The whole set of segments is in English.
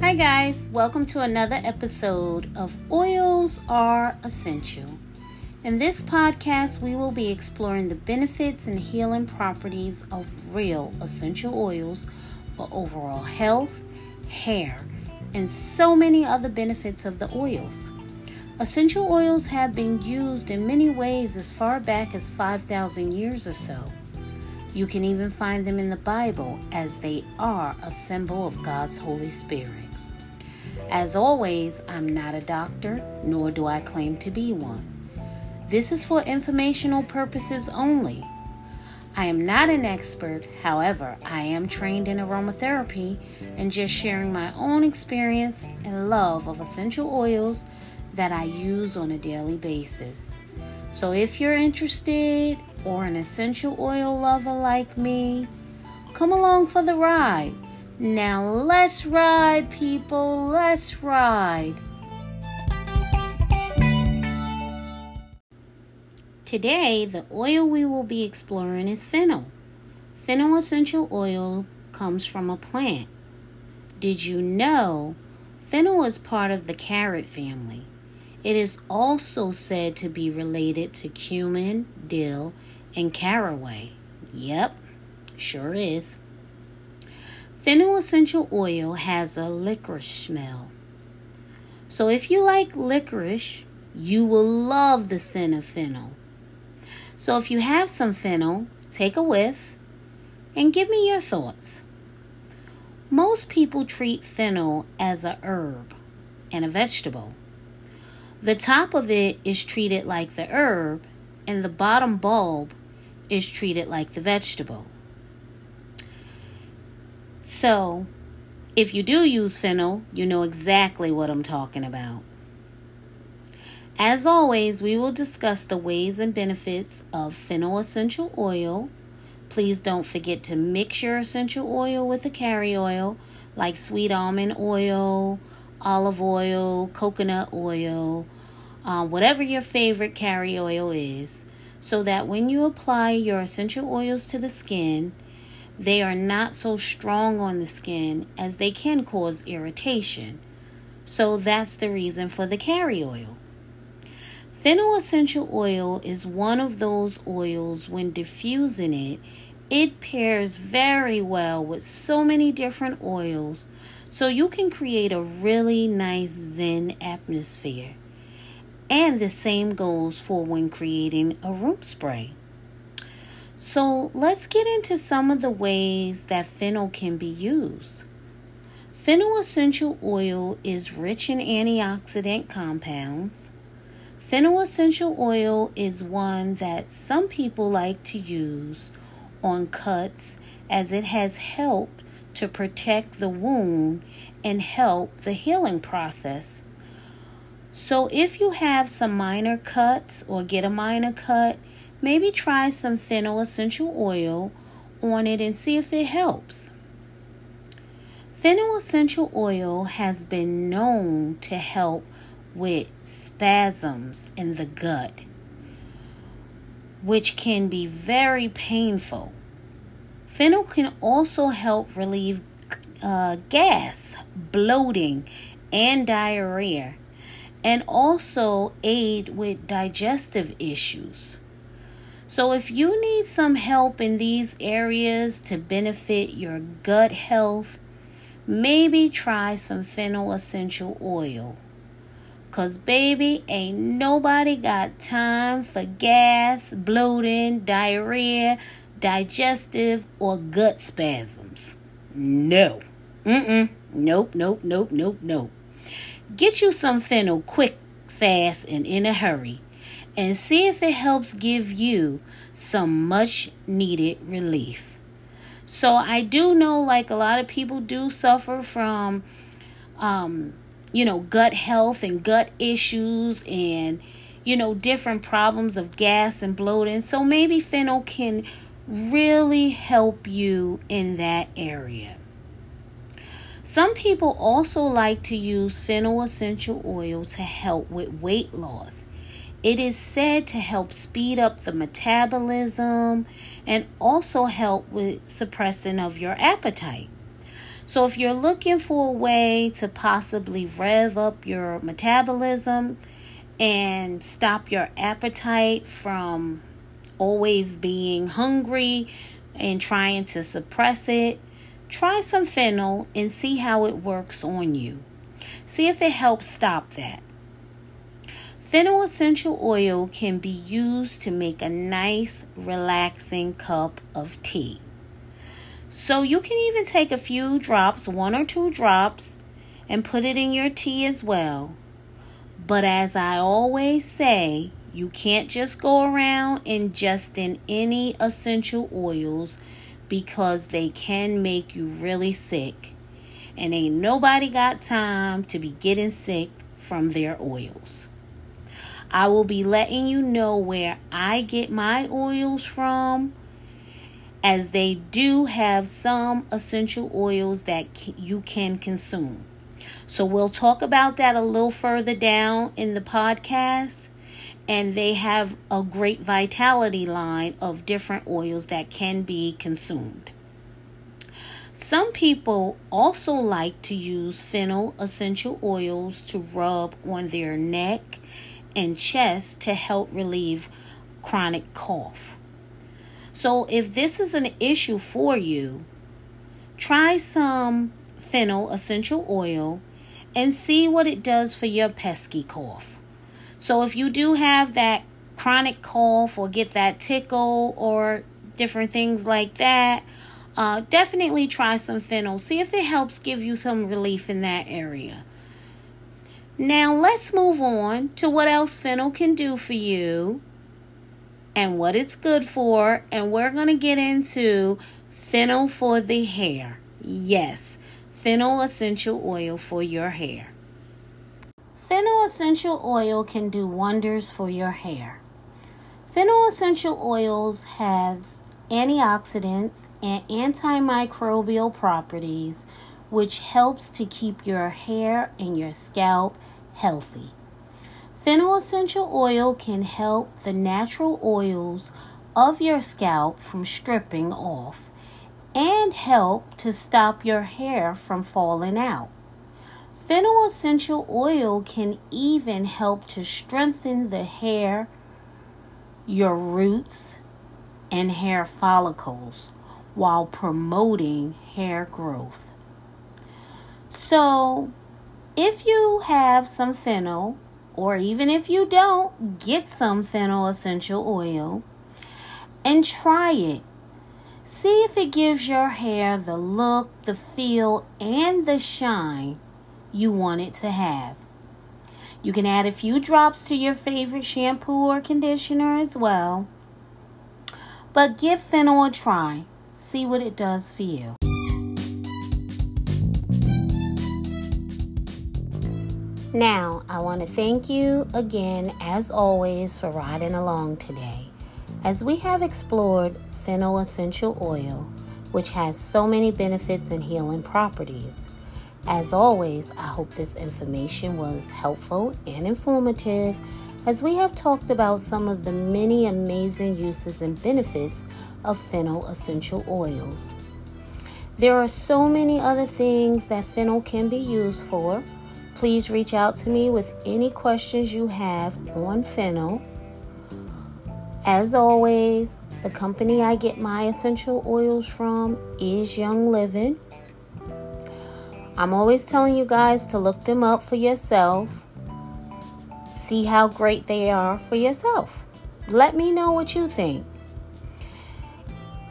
Hi, guys. Welcome to another episode of Oils Are Essential. In this podcast, we will be exploring the benefits and healing properties of real essential oils for overall health, hair, and so many other benefits of the oils. Essential oils have been used in many ways as far back as 5,000 years or so. You can even find them in the Bible as they are a symbol of God's Holy Spirit. As always, I'm not a doctor, nor do I claim to be one. This is for informational purposes only. I am not an expert, however, I am trained in aromatherapy and just sharing my own experience and love of essential oils that I use on a daily basis. So if you're interested or an essential oil lover like me, come along for the ride. Now let's ride, people, let's ride. Today, the oil we will be exploring is fennel. Fennel essential oil comes from a plant. Did you know fennel is part of the carrot family? It is also said to be related to cumin, dill, and caraway. Yep, sure is. Fennel essential oil has a licorice smell. So if you like licorice, you will love the scent of fennel. So if you have some fennel, take a whiff and give me your thoughts. Most people treat fennel as a herb and a vegetable. The top of it is treated like the herb, and the bottom bulb is treated like the vegetable. So, if you do use fennel, you know exactly what I'm talking about. As always, we will discuss the ways and benefits of fennel essential oil. Please don't forget to mix your essential oil with a carry oil like sweet almond oil, olive oil, coconut oil, uh, whatever your favorite carry oil is, so that when you apply your essential oils to the skin, they are not so strong on the skin as they can cause irritation. So that's the reason for the carry oil. Fennel essential oil is one of those oils when diffusing it, it pairs very well with so many different oils, so you can create a really nice zen atmosphere. And the same goes for when creating a room spray. So let's get into some of the ways that fennel can be used. Fennel essential oil is rich in antioxidant compounds Fennel essential oil is one that some people like to use on cuts as it has helped to protect the wound and help the healing process. So, if you have some minor cuts or get a minor cut, maybe try some fennel essential oil on it and see if it helps. Fennel essential oil has been known to help with spasms in the gut, which can be very painful. Fennel can also help relieve uh, gas, bloating, and diarrhea, and also aid with digestive issues. So, if you need some help in these areas to benefit your gut health, maybe try some fennel essential oil. Cause baby, ain't nobody got time for gas, bloating, diarrhea, digestive, or gut spasms. No. Mm-mm. Nope, nope, nope, nope, nope. Get you some fennel quick, fast, and in a hurry. And see if it helps give you some much needed relief. So I do know like a lot of people do suffer from um you know, gut health and gut issues and, you know, different problems of gas and bloating. So maybe fennel can really help you in that area. Some people also like to use fennel essential oil to help with weight loss. It is said to help speed up the metabolism and also help with suppressing of your appetite. So, if you're looking for a way to possibly rev up your metabolism and stop your appetite from always being hungry and trying to suppress it, try some fennel and see how it works on you. See if it helps stop that. Fennel essential oil can be used to make a nice, relaxing cup of tea. So you can even take a few drops, one or two drops, and put it in your tea as well. But as I always say, you can't just go around ingesting any essential oils because they can make you really sick. And ain't nobody got time to be getting sick from their oils. I will be letting you know where I get my oils from as they do have some essential oils that you can consume. So we'll talk about that a little further down in the podcast. And they have a great vitality line of different oils that can be consumed. Some people also like to use fennel essential oils to rub on their neck and chest to help relieve chronic cough. So, if this is an issue for you, try some fennel essential oil and see what it does for your pesky cough. So, if you do have that chronic cough or get that tickle or different things like that, uh, definitely try some fennel. See if it helps give you some relief in that area. Now, let's move on to what else fennel can do for you and what it's good for, and we're going to get into fennel for the hair. Yes, fennel essential oil for your hair. Fennel essential oil can do wonders for your hair. Fennel essential oils has antioxidants and antimicrobial properties which helps to keep your hair and your scalp healthy. Fennel essential oil can help the natural oils of your scalp from stripping off and help to stop your hair from falling out. Fennel essential oil can even help to strengthen the hair, your roots, and hair follicles while promoting hair growth. So, if you have some fennel or even if you don't, get some fennel essential oil and try it. See if it gives your hair the look, the feel, and the shine you want it to have. You can add a few drops to your favorite shampoo or conditioner as well. But give fennel a try. See what it does for you. Now, I want to thank you again, as always, for riding along today as we have explored fennel essential oil, which has so many benefits and healing properties. As always, I hope this information was helpful and informative as we have talked about some of the many amazing uses and benefits of fennel essential oils. There are so many other things that fennel can be used for Please reach out to me with any questions you have on fennel. As always, the company I get my essential oils from is Young Living. I'm always telling you guys to look them up for yourself. See how great they are for yourself. Let me know what you think.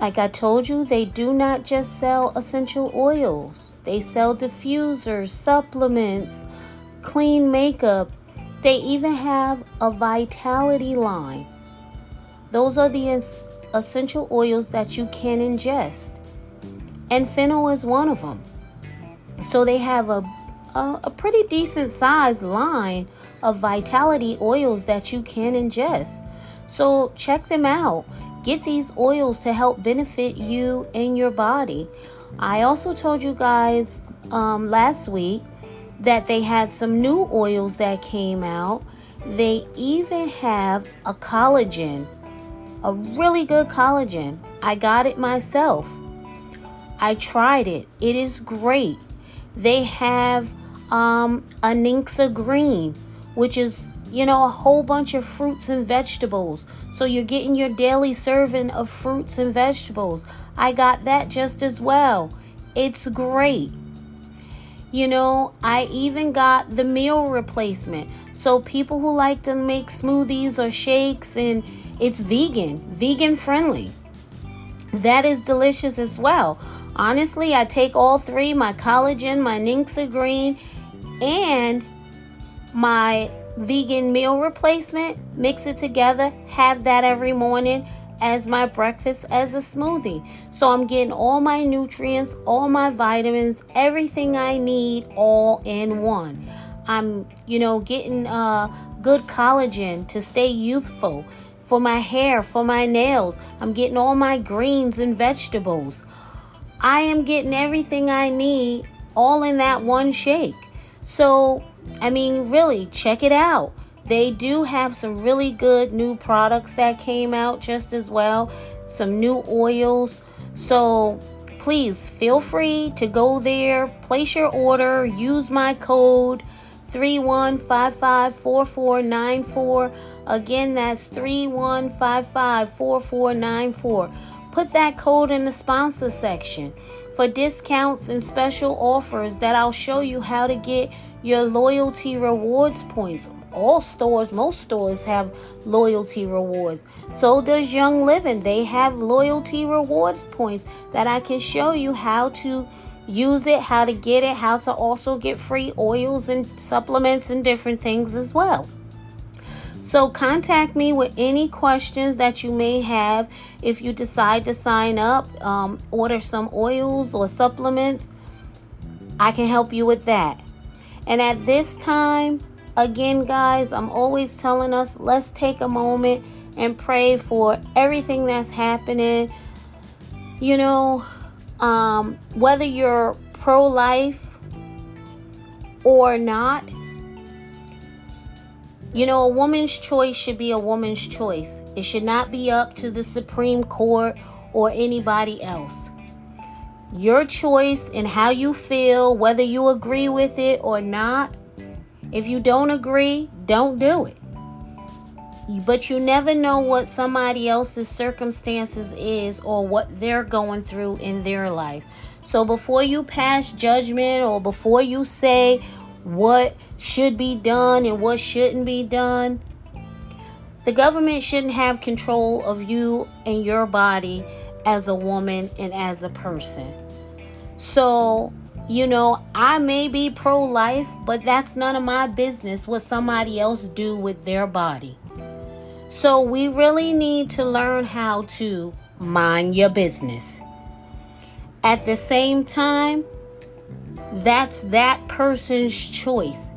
Like I told you, they do not just sell essential oils, they sell diffusers, supplements, clean makeup. They even have a vitality line. Those are the essential oils that you can ingest. And fennel is one of them. So they have a, a, a pretty decent sized line of vitality oils that you can ingest. So check them out. Get these oils to help benefit you and your body. I also told you guys um, last week that they had some new oils that came out. They even have a collagen, a really good collagen. I got it myself. I tried it. It is great. They have um, Anixa Green, which is, you know, a whole bunch of fruits and vegetables. So you're getting your daily serving of fruits and vegetables. I got that just as well. It's great. You know, I even got the meal replacement. So people who like to make smoothies or shakes and it's vegan, vegan friendly. That is delicious as well. Honestly, I take all three my collagen, my Anixa Green, and my vegan meal replacement, mix it together, have that every morning as my breakfast as a smoothie. So I'm getting all my nutrients, all my vitamins, everything I need all in one. I'm, you know, getting uh, good collagen to stay youthful for my hair, for my nails. I'm getting all my greens and vegetables. I am getting everything I need all in that one shake. So, I mean, really, check it out. They do have some really good new products that came out just as well, some new oils. So, please feel free to go there, place your order, use my code 31554494. Again, that's 31554494. Put that code in the sponsor section for discounts and special offers that I'll show you how to get your loyalty rewards points. All stores, most stores have loyalty rewards. So does Young Living. They have loyalty rewards points that I can show you how to use it, how to get it, how to also get free oils and supplements and different things as well. So contact me with any questions that you may have if you decide to sign up, um, order some oils or supplements. I can help you with that. And at this time, again, guys, I'm always telling us let's take a moment and pray for everything that's happening. You know, um, whether you're pro life or not, you know, a woman's choice should be a woman's choice. It should not be up to the Supreme Court or anybody else. Your choice and how you feel, whether you agree with it or not. If you don't agree, don't do it. But you never know what somebody else's circumstances is or what they're going through in their life. So before you pass judgment or before you say, what should be done and what shouldn't be done. The government shouldn't have control of you and your body as a woman and as a person. So, you know, I may be pro life, but that's none of my business what somebody else do with their body. So, we really need to learn how to mind your business. At the same time, that's that person's choice.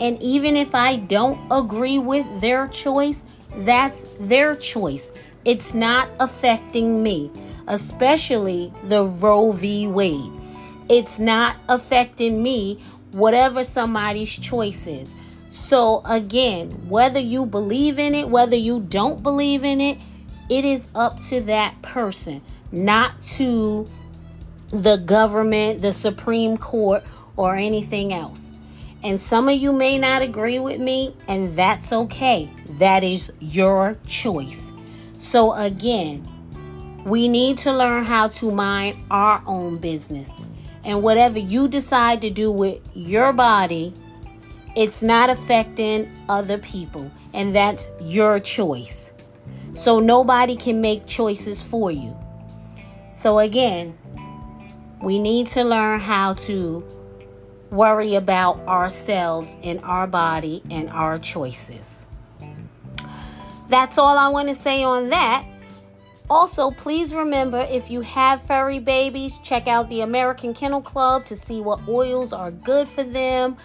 And even if I don't agree with their choice, that's their choice. It's not affecting me, especially the Roe v. Wade. It's not affecting me, whatever somebody's choice is. So, again, whether you believe in it, whether you don't believe in it, it is up to that person, not to the government, the Supreme Court, or anything else. And some of you may not agree with me, and that's okay. That is your choice. So, again, we need to learn how to mind our own business. And whatever you decide to do with your body, it's not affecting other people. And that's your choice. So, nobody can make choices for you. So, again, we need to learn how to worry about ourselves and our body and our choices. That's all I want to say on that. Also, please remember if you have furry babies, check out the American Kennel Club to see what oils are good for them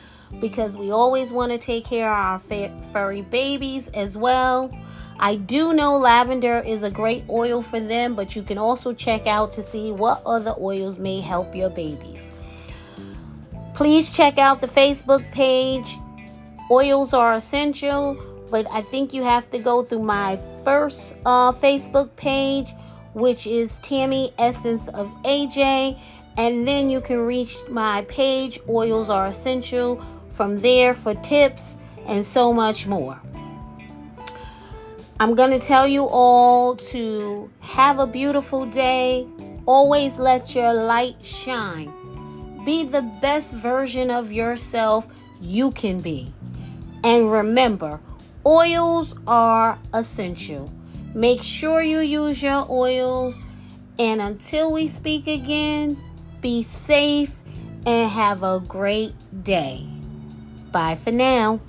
because we always want to take care of our furry babies as well. I do know lavender is a great oil for them, but you can also check out to see what other oils may help your babies. Please check out the Facebook page. Oils are essential, but I think you have to go through my first uh, Facebook page, which is Tammy Essence of AJ. And then you can reach my page, Oils Are Essential, from there for tips and so much more. I'm going to tell you all to have a beautiful day. Always let your light shine. Be the best version of yourself you can be. And remember, oils are essential. Make sure you use your oils. And until we speak again, be safe and have a great day. Bye for now.